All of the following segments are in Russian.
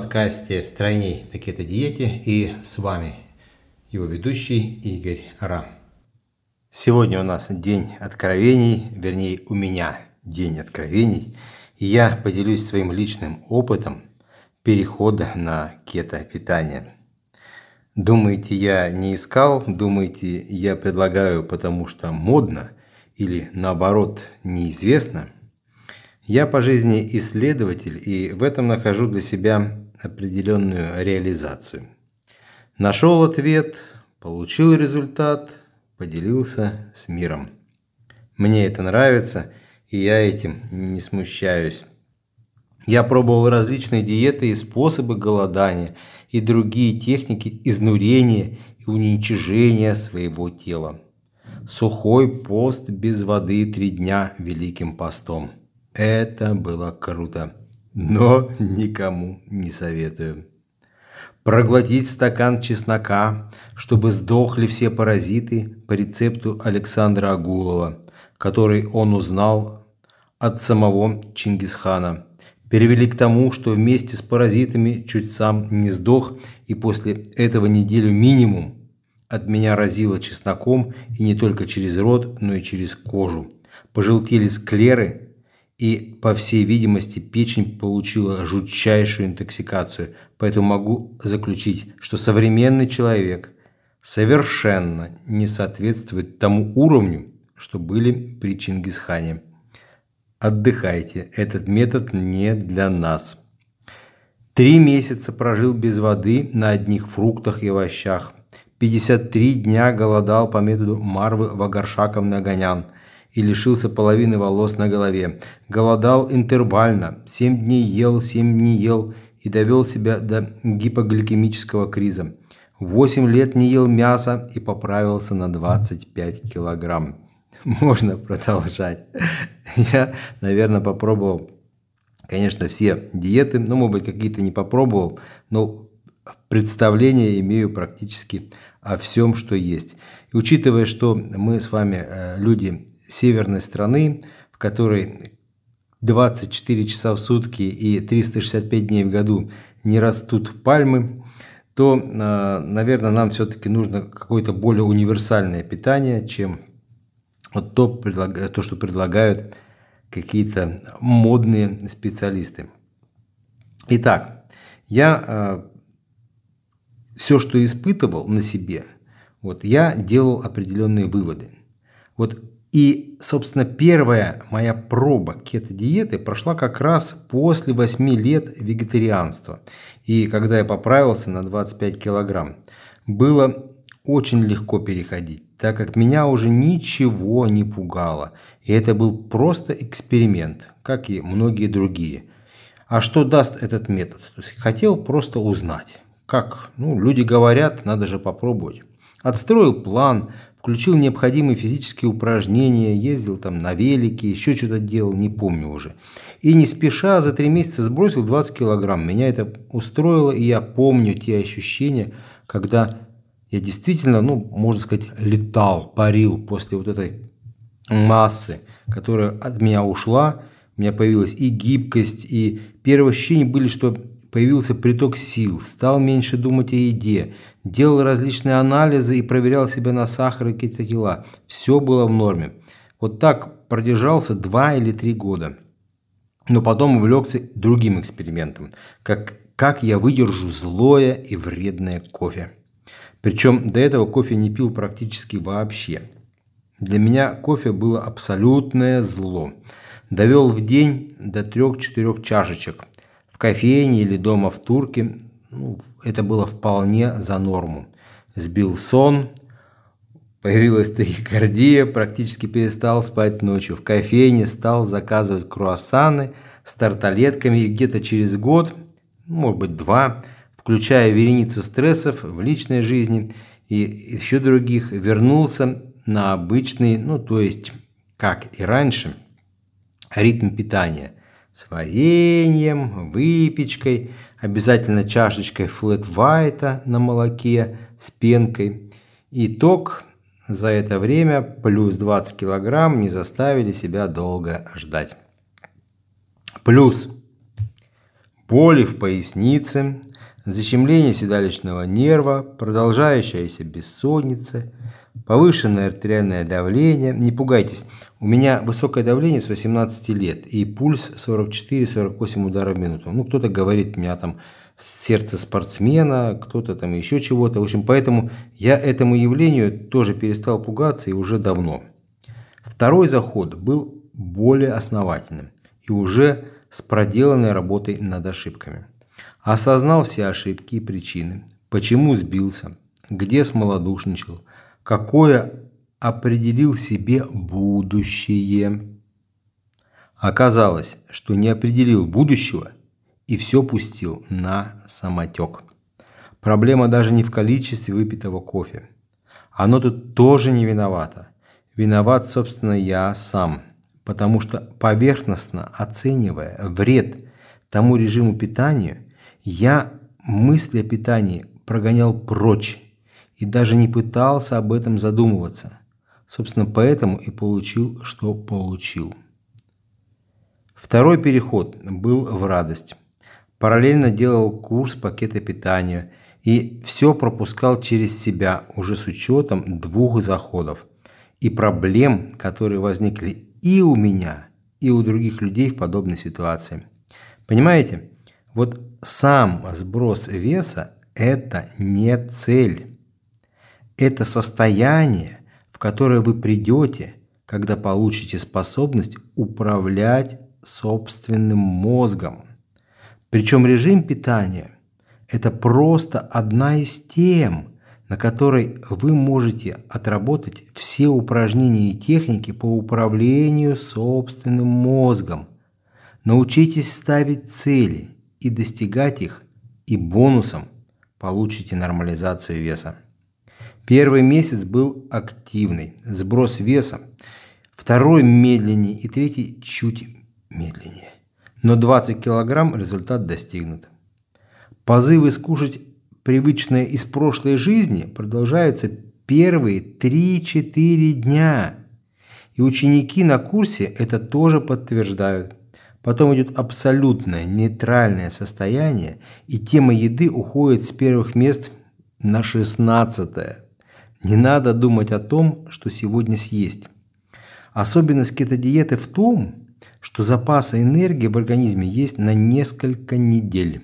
подкасте «Стройней на кето-диете» и с вами его ведущий Игорь Ра. Сегодня у нас день откровений, вернее у меня день откровений, и я поделюсь своим личным опытом перехода на кето-питание. Думаете, я не искал? Думаете, я предлагаю, потому что модно или наоборот неизвестно – я по жизни исследователь и в этом нахожу для себя определенную реализацию. Нашел ответ, получил результат, поделился с миром. Мне это нравится, и я этим не смущаюсь. Я пробовал различные диеты и способы голодания, и другие техники изнурения и уничижения своего тела. Сухой пост без воды три дня великим постом. Это было круто, но никому не советую. Проглотить стакан чеснока, чтобы сдохли все паразиты по рецепту Александра Агулова, который он узнал от самого Чингисхана. Перевели к тому, что вместе с паразитами чуть сам не сдох, и после этого неделю минимум от меня разило чесноком и не только через рот, но и через кожу. Пожелтели склеры, и, по всей видимости, печень получила жутчайшую интоксикацию, поэтому могу заключить, что современный человек совершенно не соответствует тому уровню, что были при Чингисхане. Отдыхайте, этот метод не для нас. Три месяца прожил без воды на одних фруктах и овощах. 53 дня голодал по методу Марвы Вагаршаковны Аганян – и лишился половины волос на голове. Голодал интервально, 7 дней ел, 7 дней ел и довел себя до гипогликемического криза. 8 лет не ел мяса и поправился на 25 килограмм. Можно продолжать. Я, наверное, попробовал, конечно, все диеты, ну, может быть, какие-то не попробовал, но представление имею практически о всем, что есть. И учитывая, что мы с вами э, люди северной страны, в которой 24 часа в сутки и 365 дней в году не растут пальмы, то, а, наверное, нам все-таки нужно какое-то более универсальное питание, чем вот то, то что предлагают какие-то модные специалисты. Итак, я а, все, что испытывал на себе, вот я делал определенные выводы. Вот и, собственно, первая моя проба кето-диеты прошла как раз после 8 лет вегетарианства. И когда я поправился на 25 килограмм, было очень легко переходить, так как меня уже ничего не пугало. И это был просто эксперимент, как и многие другие. А что даст этот метод? То есть хотел просто узнать. Как? Ну, люди говорят, надо же попробовать. Отстроил план, включил необходимые физические упражнения, ездил там на велике, еще что-то делал, не помню уже. И не спеша за три месяца сбросил 20 килограмм. Меня это устроило, и я помню те ощущения, когда я действительно, ну, можно сказать, летал, парил после вот этой массы, которая от меня ушла. У меня появилась и гибкость, и первые ощущения были, что появился приток сил, стал меньше думать о еде, делал различные анализы и проверял себя на сахар и кетотела. Все было в норме. Вот так продержался два или три года. Но потом увлекся другим экспериментом, как, как я выдержу злое и вредное кофе. Причем до этого кофе не пил практически вообще. Для меня кофе было абсолютное зло. Довел в день до 3-4 чашечек – в кофейне или дома в турке ну, это было вполне за норму. Сбил сон, появилась тахикардия, практически перестал спать ночью. В кофейне стал заказывать круассаны с тарталетками и где-то через год, может быть два, включая вереницу стрессов в личной жизни и еще других, вернулся на обычный, ну то есть, как и раньше, ритм питания с вареньем, выпечкой, обязательно чашечкой флет-вайта на молоке с пенкой. Итог за это время плюс 20 килограмм не заставили себя долго ждать. Плюс боли в пояснице, защемление седалищного нерва, продолжающаяся бессонница, повышенное артериальное давление. Не пугайтесь, у меня высокое давление с 18 лет и пульс 44-48 ударов в минуту. Ну, кто-то говорит, у меня там сердце спортсмена, кто-то там еще чего-то. В общем, поэтому я этому явлению тоже перестал пугаться и уже давно. Второй заход был более основательным и уже с проделанной работой над ошибками. Осознал все ошибки и причины, почему сбился, где смолодушничал, какое определил себе будущее. Оказалось, что не определил будущего и все пустил на самотек. Проблема даже не в количестве выпитого кофе. Оно тут тоже не виновато. Виноват, собственно, я сам, потому что поверхностно оценивая вред тому режиму питания, я мысли о питании прогонял прочь и даже не пытался об этом задумываться. Собственно, поэтому и получил, что получил. Второй переход был в радость. Параллельно делал курс пакета питания и все пропускал через себя уже с учетом двух заходов и проблем, которые возникли и у меня, и у других людей в подобной ситуации. Понимаете? Вот сам сброс веса – это не цель. Это состояние, в которое вы придете, когда получите способность управлять собственным мозгом. Причем режим питания – это просто одна из тем, на которой вы можете отработать все упражнения и техники по управлению собственным мозгом. Научитесь ставить цели – и достигать их, и бонусом получите нормализацию веса. Первый месяц был активный, сброс веса, второй медленнее и третий чуть медленнее. Но 20 килограмм результат достигнут. Позывы скушать привычное из прошлой жизни продолжаются первые 3-4 дня. И ученики на курсе это тоже подтверждают. Потом идет абсолютное нейтральное состояние, и тема еды уходит с первых мест на шестнадцатое. Не надо думать о том, что сегодня съесть. Особенность кетодиеты в том, что запасы энергии в организме есть на несколько недель.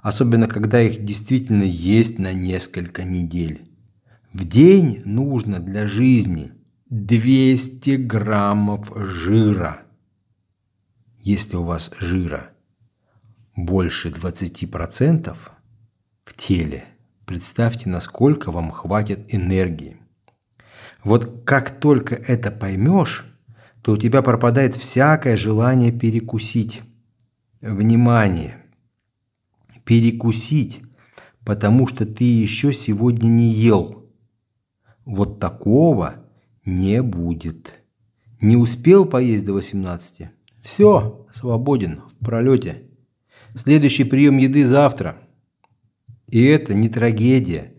Особенно, когда их действительно есть на несколько недель. В день нужно для жизни 200 граммов жира. Если у вас жира больше 20% в теле, представьте, насколько вам хватит энергии. Вот как только это поймешь, то у тебя пропадает всякое желание перекусить. Внимание! Перекусить, потому что ты еще сегодня не ел. Вот такого не будет. Не успел поесть до 18? Все, свободен, в пролете. Следующий прием еды завтра. И это не трагедия.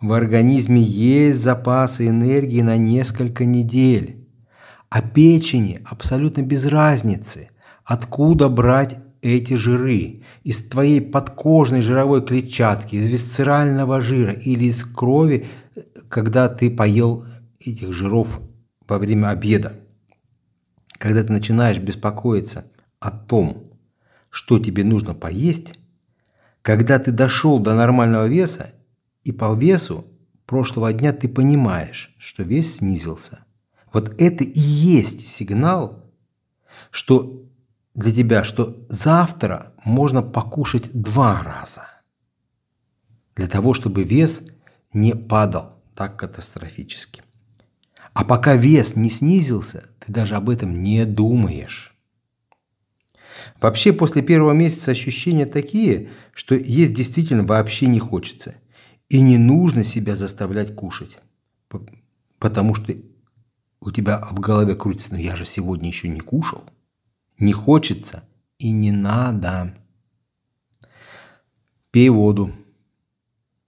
В организме есть запасы энергии на несколько недель. А печени абсолютно без разницы, откуда брать эти жиры. Из твоей подкожной жировой клетчатки, из висцерального жира или из крови, когда ты поел этих жиров во время обеда когда ты начинаешь беспокоиться о том, что тебе нужно поесть, когда ты дошел до нормального веса, и по весу прошлого дня ты понимаешь, что вес снизился. Вот это и есть сигнал, что для тебя, что завтра можно покушать два раза. Для того, чтобы вес не падал так катастрофически. А пока вес не снизился, ты даже об этом не думаешь. Вообще после первого месяца ощущения такие, что есть действительно вообще не хочется. И не нужно себя заставлять кушать. Потому что у тебя в голове крутится, но я же сегодня еще не кушал. Не хочется и не надо. Пей воду.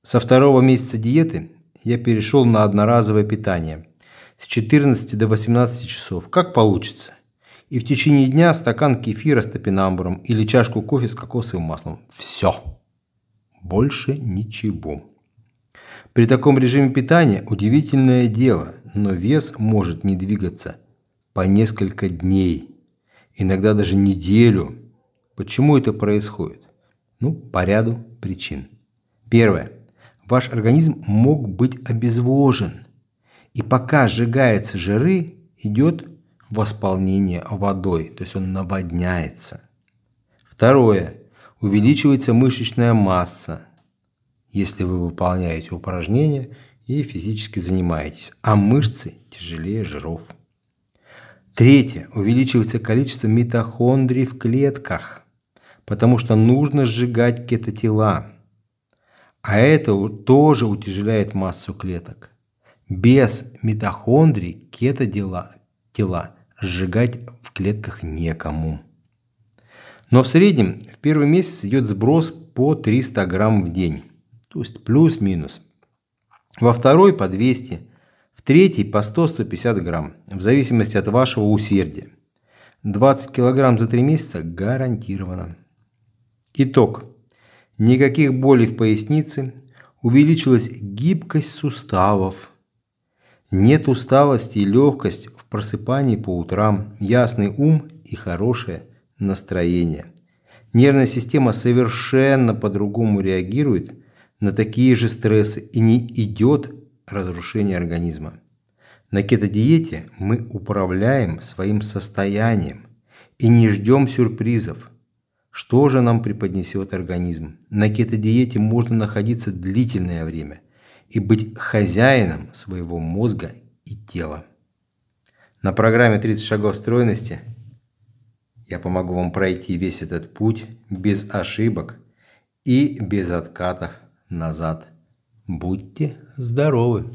Со второго месяца диеты я перешел на одноразовое питание – с 14 до 18 часов, как получится. И в течение дня стакан кефира с топинамбуром или чашку кофе с кокосовым маслом. Все. Больше ничего. При таком режиме питания удивительное дело, но вес может не двигаться по несколько дней, иногда даже неделю. Почему это происходит? Ну, по ряду причин. Первое. Ваш организм мог быть обезвожен. И пока сжигаются жиры, идет восполнение водой, то есть он наводняется. Второе. Увеличивается мышечная масса, если вы выполняете упражнения и физически занимаетесь, а мышцы тяжелее жиров. Третье. Увеличивается количество митохондрий в клетках, потому что нужно сжигать кетотела. А это тоже утяжеляет массу клеток. Без митохондрий кетотела тела сжигать в клетках некому. Но в среднем в первый месяц идет сброс по 300 грамм в день, то есть плюс-минус. Во второй по 200, в третий по 100-150 грамм, в зависимости от вашего усердия. 20 килограмм за 3 месяца гарантированно. Итог. Никаких болей в пояснице, увеличилась гибкость суставов. Нет усталости и легкость в просыпании по утрам, ясный ум и хорошее настроение. Нервная система совершенно по-другому реагирует на такие же стрессы и не идет разрушение организма. На кетодиете мы управляем своим состоянием и не ждем сюрпризов. Что же нам преподнесет организм? На кетодиете можно находиться длительное время и быть хозяином своего мозга и тела. На программе 30 шагов стройности я помогу вам пройти весь этот путь без ошибок и без откатов назад. Будьте здоровы!